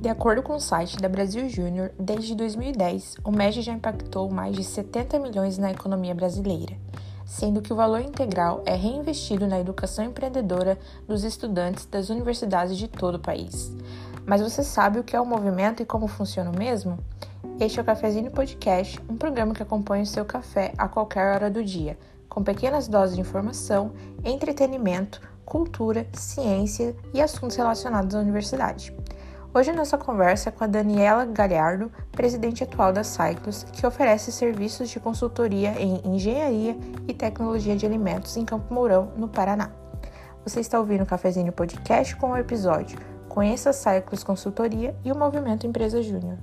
De acordo com o site da Brasil Júnior, desde 2010, o MEG já impactou mais de 70 milhões na economia brasileira, sendo que o valor integral é reinvestido na educação empreendedora dos estudantes das universidades de todo o país. Mas você sabe o que é o movimento e como funciona mesmo? Este é o Cafezinho Podcast, um programa que acompanha o seu café a qualquer hora do dia, com pequenas doses de informação, entretenimento, cultura, ciência e assuntos relacionados à universidade. Hoje nossa conversa é com a Daniela Galhardo, presidente atual da Cyclos, que oferece serviços de consultoria em engenharia e tecnologia de alimentos em Campo Mourão, no Paraná. Você está ouvindo o Cafezinho Podcast com o episódio Conheça a Cyclos Consultoria e o Movimento Empresa Júnior.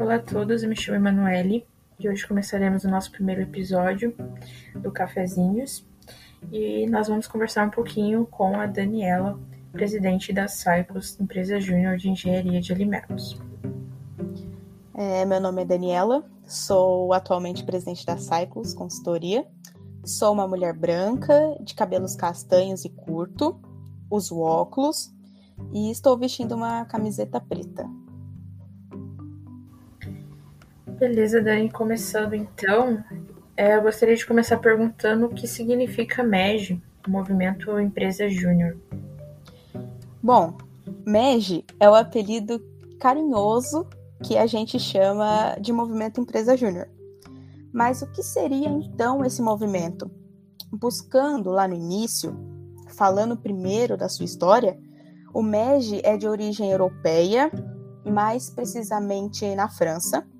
Olá a todos, eu me chamo Emanuele e hoje começaremos o nosso primeiro episódio do Cafezinhos e nós vamos conversar um pouquinho com a Daniela, presidente da Cyclos, empresa júnior de engenharia de alimentos. É, meu nome é Daniela, sou atualmente presidente da Cyclos Consultoria. Sou uma mulher branca, de cabelos castanhos e curto, uso óculos e estou vestindo uma camiseta preta. Beleza, Dani, começando então, é, eu gostaria de começar perguntando o que significa MEG, Movimento Empresa Júnior. Bom, MEG é o apelido carinhoso que a gente chama de Movimento Empresa Júnior. Mas o que seria então esse movimento? Buscando lá no início, falando primeiro da sua história, o MEG é de origem europeia, mais precisamente na França,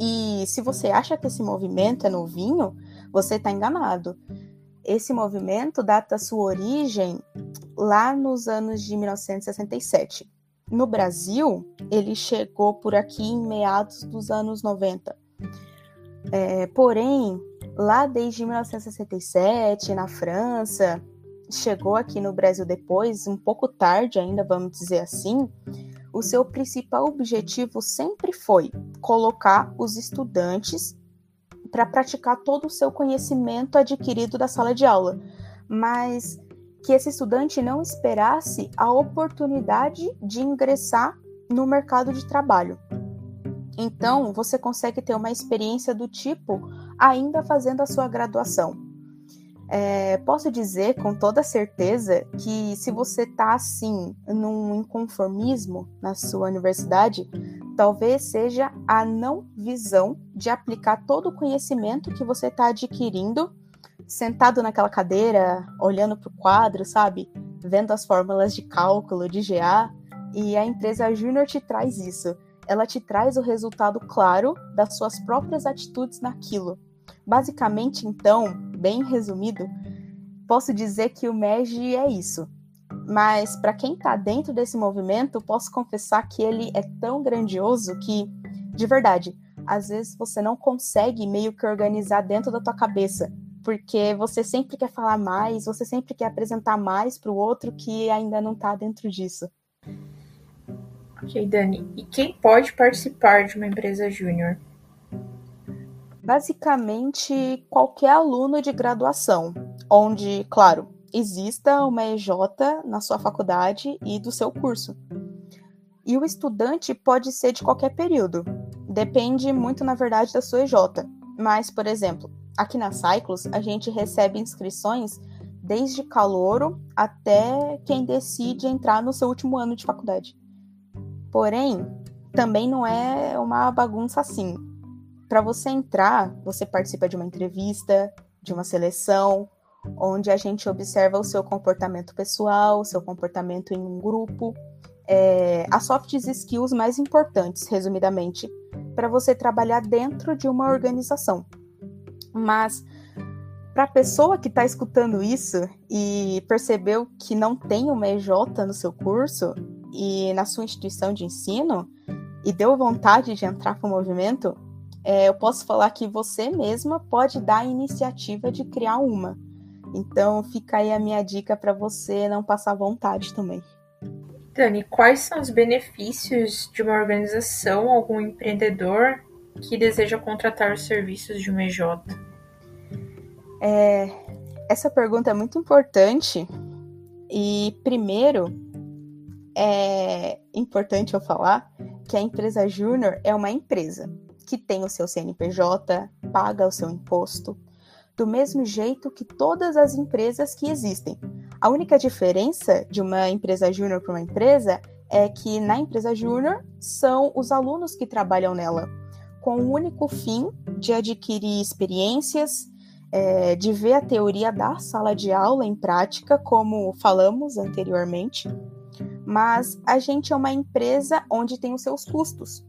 e se você acha que esse movimento é novinho, você está enganado. Esse movimento data sua origem lá nos anos de 1967. No Brasil, ele chegou por aqui em meados dos anos 90. É, porém, lá desde 1967, na França, chegou aqui no Brasil depois, um pouco tarde ainda, vamos dizer assim, o seu principal objetivo sempre foi colocar os estudantes para praticar todo o seu conhecimento adquirido da sala de aula, mas que esse estudante não esperasse a oportunidade de ingressar no mercado de trabalho. Então, você consegue ter uma experiência do tipo ainda fazendo a sua graduação. É, posso dizer com toda certeza que se você está assim num inconformismo na sua universidade, talvez seja a não visão de aplicar todo o conhecimento que você está adquirindo sentado naquela cadeira, olhando para o quadro, sabe? Vendo as fórmulas de cálculo, de GA, e a empresa Júnior te traz isso. Ela te traz o resultado claro das suas próprias atitudes naquilo. Basicamente, então, bem resumido, posso dizer que o MEG é isso. Mas para quem está dentro desse movimento, posso confessar que ele é tão grandioso que, de verdade, às vezes você não consegue meio que organizar dentro da tua cabeça, porque você sempre quer falar mais, você sempre quer apresentar mais para o outro que ainda não está dentro disso. Ok, Dani. E quem pode participar de uma empresa júnior? Basicamente qualquer aluno de graduação, onde, claro, exista uma EJ na sua faculdade e do seu curso. E o estudante pode ser de qualquer período, depende muito, na verdade, da sua EJ. Mas, por exemplo, aqui na Cyclos, a gente recebe inscrições desde calouro até quem decide entrar no seu último ano de faculdade. Porém, também não é uma bagunça assim para você entrar, você participa de uma entrevista, de uma seleção, onde a gente observa o seu comportamento pessoal, o seu comportamento em um grupo, é, as soft skills mais importantes, resumidamente, para você trabalhar dentro de uma organização. Mas para a pessoa que está escutando isso e percebeu que não tem uma EJ no seu curso e na sua instituição de ensino e deu vontade de entrar para o movimento, é, eu posso falar que você mesma pode dar a iniciativa de criar uma. Então fica aí a minha dica para você não passar vontade também. Dani, quais são os benefícios de uma organização, algum empreendedor que deseja contratar os serviços de uma EJ? É, essa pergunta é muito importante e primeiro é importante eu falar que a empresa júnior é uma empresa que tem o seu CNPJ, paga o seu imposto, do mesmo jeito que todas as empresas que existem. A única diferença de uma empresa júnior para uma empresa é que na empresa júnior são os alunos que trabalham nela, com o único fim de adquirir experiências, é, de ver a teoria da sala de aula em prática, como falamos anteriormente, mas a gente é uma empresa onde tem os seus custos.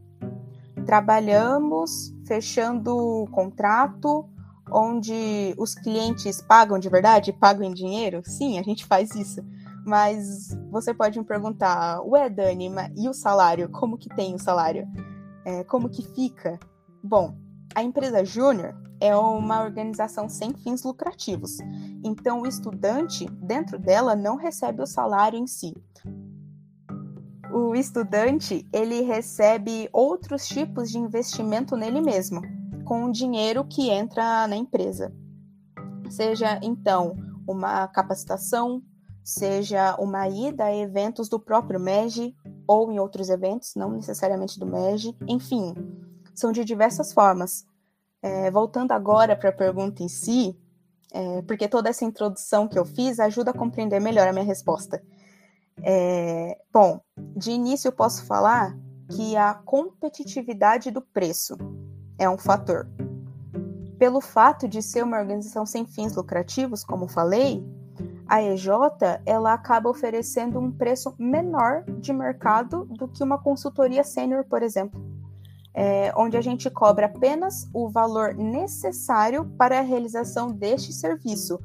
Trabalhamos fechando contrato, onde os clientes pagam de verdade, pagam em dinheiro? Sim, a gente faz isso. Mas você pode me perguntar, ué, Dani, e o salário? Como que tem o salário? É, como que fica? Bom, a empresa júnior é uma organização sem fins lucrativos. Então, o estudante, dentro dela, não recebe o salário em si. O estudante, ele recebe outros tipos de investimento nele mesmo, com o dinheiro que entra na empresa. Seja, então, uma capacitação, seja uma ida a eventos do próprio MEG ou em outros eventos, não necessariamente do MEG, enfim, são de diversas formas. É, voltando agora para a pergunta em si, é, porque toda essa introdução que eu fiz ajuda a compreender melhor a minha resposta. É, bom, de início eu posso falar que a competitividade do preço é um fator. Pelo fato de ser uma organização sem fins lucrativos, como falei, a EJ ela acaba oferecendo um preço menor de mercado do que uma consultoria sênior, por exemplo é, onde a gente cobra apenas o valor necessário para a realização deste serviço.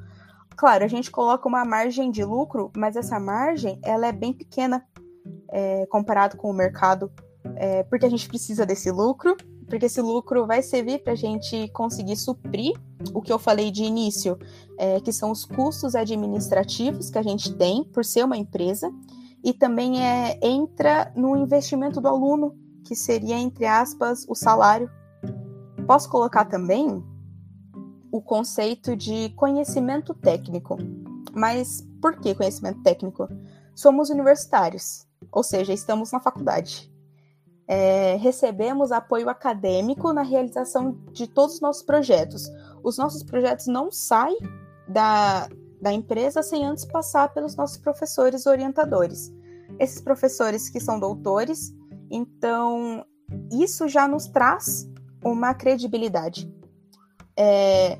Claro, a gente coloca uma margem de lucro, mas essa margem ela é bem pequena é, comparado com o mercado, é, porque a gente precisa desse lucro, porque esse lucro vai servir para a gente conseguir suprir o que eu falei de início, é, que são os custos administrativos que a gente tem por ser uma empresa, e também é, entra no investimento do aluno que seria, entre aspas, o salário. Posso colocar também o conceito de conhecimento técnico. Mas por que conhecimento técnico? Somos universitários, ou seja, estamos na faculdade. É, recebemos apoio acadêmico na realização de todos os nossos projetos. Os nossos projetos não saem da, da empresa sem antes passar pelos nossos professores orientadores. Esses professores que são doutores então, isso já nos traz uma credibilidade. É,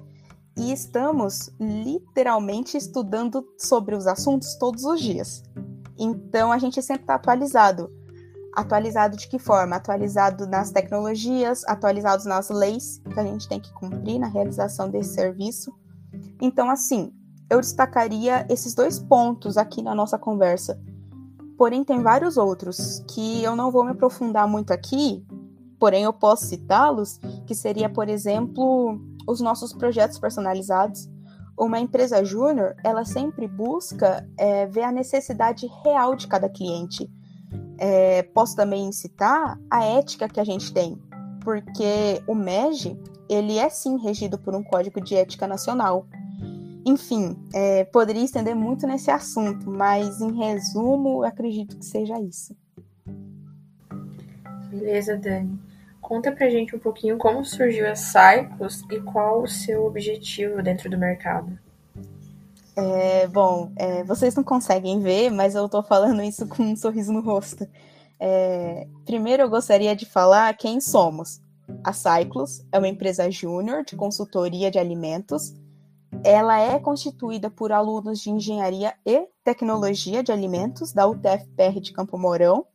e estamos literalmente estudando sobre os assuntos todos os dias. Então, a gente sempre está atualizado. Atualizado de que forma? Atualizado nas tecnologias, atualizados nas leis que a gente tem que cumprir na realização desse serviço. Então, assim, eu destacaria esses dois pontos aqui na nossa conversa Porém, tem vários outros que eu não vou me aprofundar muito aqui, porém eu posso citá-los, que seria, por exemplo, os nossos projetos personalizados. Uma empresa júnior, ela sempre busca é, ver a necessidade real de cada cliente. É, posso também citar a ética que a gente tem, porque o MEG, ele é sim regido por um código de ética nacional. Enfim, é, poderia estender muito nesse assunto, mas em resumo, acredito que seja isso. Beleza, Dani. Conta pra gente um pouquinho como surgiu a Cyclos e qual o seu objetivo dentro do mercado. É, bom, é, vocês não conseguem ver, mas eu tô falando isso com um sorriso no rosto. É, primeiro, eu gostaria de falar quem somos. A Cyclos é uma empresa júnior de consultoria de alimentos ela é constituída por alunos de Engenharia e Tecnologia de Alimentos da UTFPR de Campo Mourão.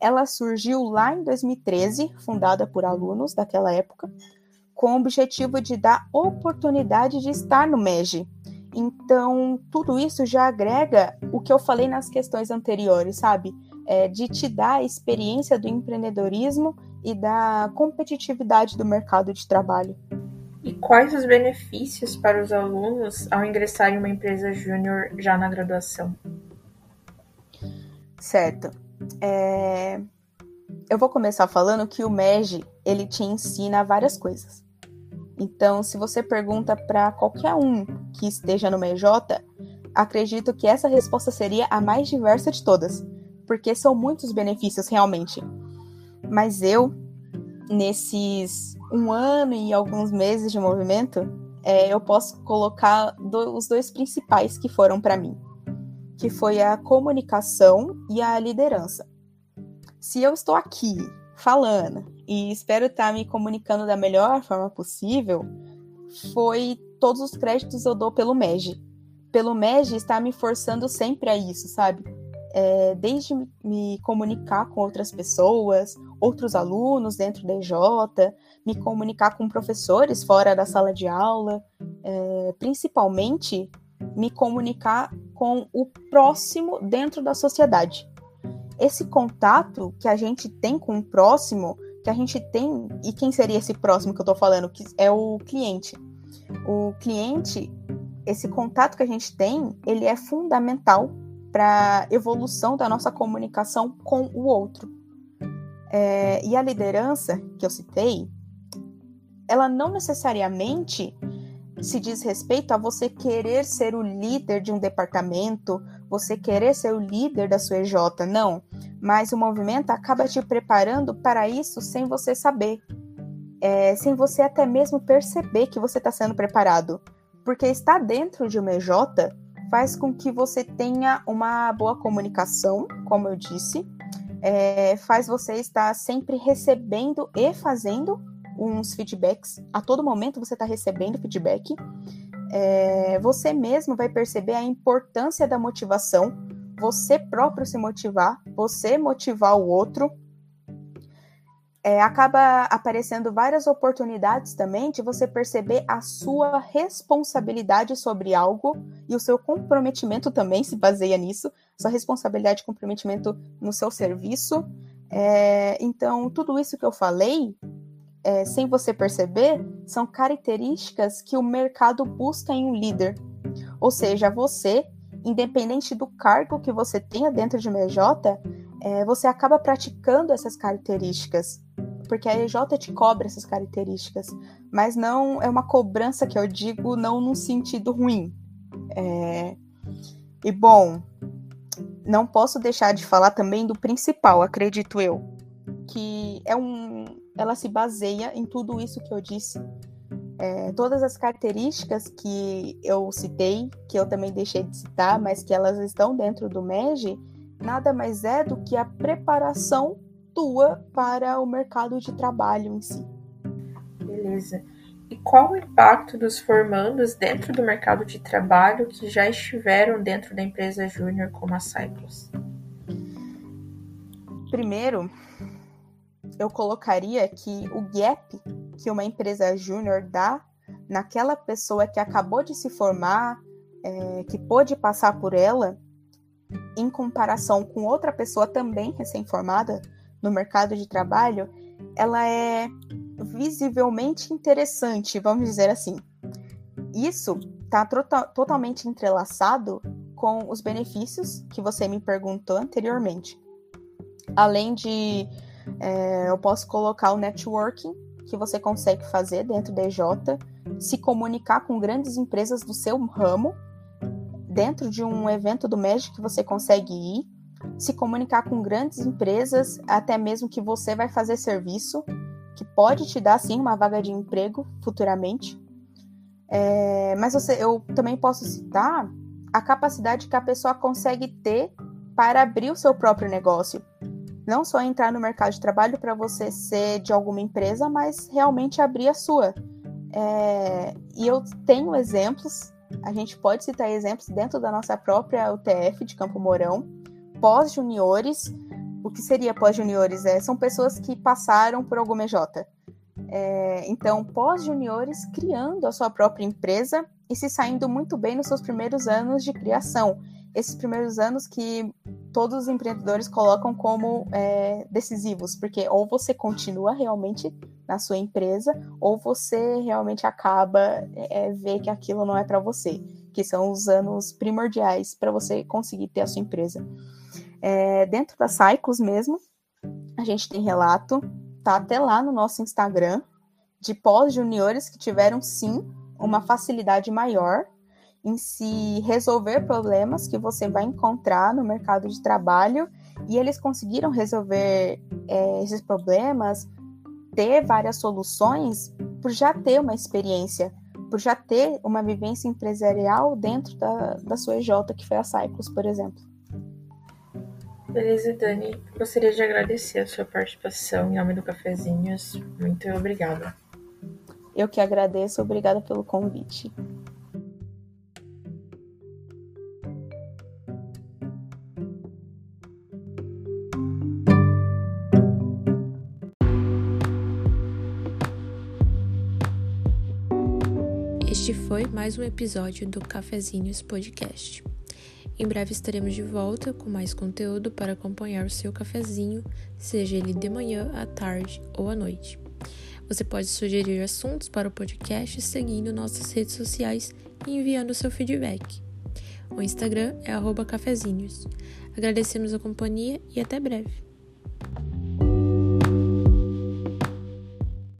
Ela surgiu lá em 2013, fundada por alunos daquela época, com o objetivo de dar oportunidade de estar no MEG. Então, tudo isso já agrega o que eu falei nas questões anteriores, sabe? É, de te dar a experiência do empreendedorismo e da competitividade do mercado de trabalho. E quais os benefícios para os alunos ao ingressar em uma empresa júnior já na graduação? Certo. É... Eu vou começar falando que o MEG ele te ensina várias coisas. Então, se você pergunta para qualquer um que esteja no MJ, acredito que essa resposta seria a mais diversa de todas, porque são muitos benefícios realmente. Mas eu, nesses um ano e alguns meses de movimento, é, eu posso colocar do, os dois principais que foram para mim, que foi a comunicação e a liderança. Se eu estou aqui falando e espero estar me comunicando da melhor forma possível, foi todos os créditos eu dou pelo MEG. Pelo MEG está me forçando sempre a isso, sabe? É, desde me comunicar com outras pessoas, outros alunos dentro da EJ, me comunicar com professores fora da sala de aula, é, principalmente me comunicar com o próximo dentro da sociedade. Esse contato que a gente tem com o próximo, que a gente tem, e quem seria esse próximo que eu estou falando? Que é o cliente. O cliente, esse contato que a gente tem, ele é fundamental para a evolução da nossa comunicação com o outro. É, e a liderança que eu citei, ela não necessariamente se diz respeito a você querer ser o líder de um departamento, você querer ser o líder da sua EJ, não. Mas o movimento acaba te preparando para isso sem você saber, é, sem você até mesmo perceber que você está sendo preparado. Porque estar dentro de uma EJ faz com que você tenha uma boa comunicação, como eu disse, é, faz você estar sempre recebendo e fazendo uns feedbacks. A todo momento você está recebendo feedback. É, você mesmo vai perceber a importância da motivação, você próprio se motivar, você motivar o outro. É, acaba aparecendo várias oportunidades também de você perceber a sua responsabilidade sobre algo e o seu comprometimento também se baseia nisso, sua responsabilidade e comprometimento no seu serviço. É, então, tudo isso que eu falei é, sem você perceber, são características que o mercado busca em um líder. Ou seja, você, independente do cargo que você tenha dentro de uma EJ, é, você acaba praticando essas características. Porque a EJ te cobra essas características. Mas não é uma cobrança que eu digo não num sentido ruim. É... E bom, não posso deixar de falar também do principal, acredito eu, que é um ela se baseia em tudo isso que eu disse. É, todas as características que eu citei, que eu também deixei de citar, mas que elas estão dentro do MEG, nada mais é do que a preparação tua para o mercado de trabalho em si. Beleza. E qual o impacto dos formandos dentro do mercado de trabalho que já estiveram dentro da empresa júnior como a Cyclos? Primeiro, eu colocaria que o gap que uma empresa júnior dá naquela pessoa que acabou de se formar, é, que pôde passar por ela, em comparação com outra pessoa também recém-formada no mercado de trabalho, ela é visivelmente interessante, vamos dizer assim. Isso está totalmente entrelaçado com os benefícios que você me perguntou anteriormente. Além de é, eu posso colocar o networking que você consegue fazer dentro da EJ, se comunicar com grandes empresas do seu ramo, dentro de um evento do MEG que você consegue ir, se comunicar com grandes empresas, até mesmo que você vai fazer serviço, que pode te dar sim uma vaga de emprego futuramente. É, mas você, eu também posso citar a capacidade que a pessoa consegue ter para abrir o seu próprio negócio não só entrar no mercado de trabalho para você ser de alguma empresa, mas realmente abrir a sua. É, e eu tenho exemplos, a gente pode citar exemplos dentro da nossa própria UTF de Campo Mourão, pós-juniores. O que seria pós-juniores? É, são pessoas que passaram por alguma EJ. É, então, pós-juniores criando a sua própria empresa e se saindo muito bem nos seus primeiros anos de criação esses primeiros anos que todos os empreendedores colocam como é, decisivos, porque ou você continua realmente na sua empresa, ou você realmente acaba é, ver que aquilo não é para você, que são os anos primordiais para você conseguir ter a sua empresa. É, dentro da Cycles mesmo, a gente tem relato, tá até lá no nosso Instagram, de pós-juniores que tiveram sim uma facilidade maior em se resolver problemas que você vai encontrar no mercado de trabalho e eles conseguiram resolver é, esses problemas, ter várias soluções por já ter uma experiência, por já ter uma vivência empresarial dentro da, da sua EJ, que foi a Cyclos, por exemplo. Beleza, Dani. Gostaria de agradecer a sua participação em nome do Cafezinhos. Muito obrigada. Eu que agradeço, obrigada pelo convite. Este foi mais um episódio do Cafezinhos Podcast. Em breve estaremos de volta com mais conteúdo para acompanhar o seu cafezinho, seja ele de manhã, à tarde ou à noite. Você pode sugerir assuntos para o podcast seguindo nossas redes sociais e enviando seu feedback. O Instagram é cafezinhos. Agradecemos a companhia e até breve.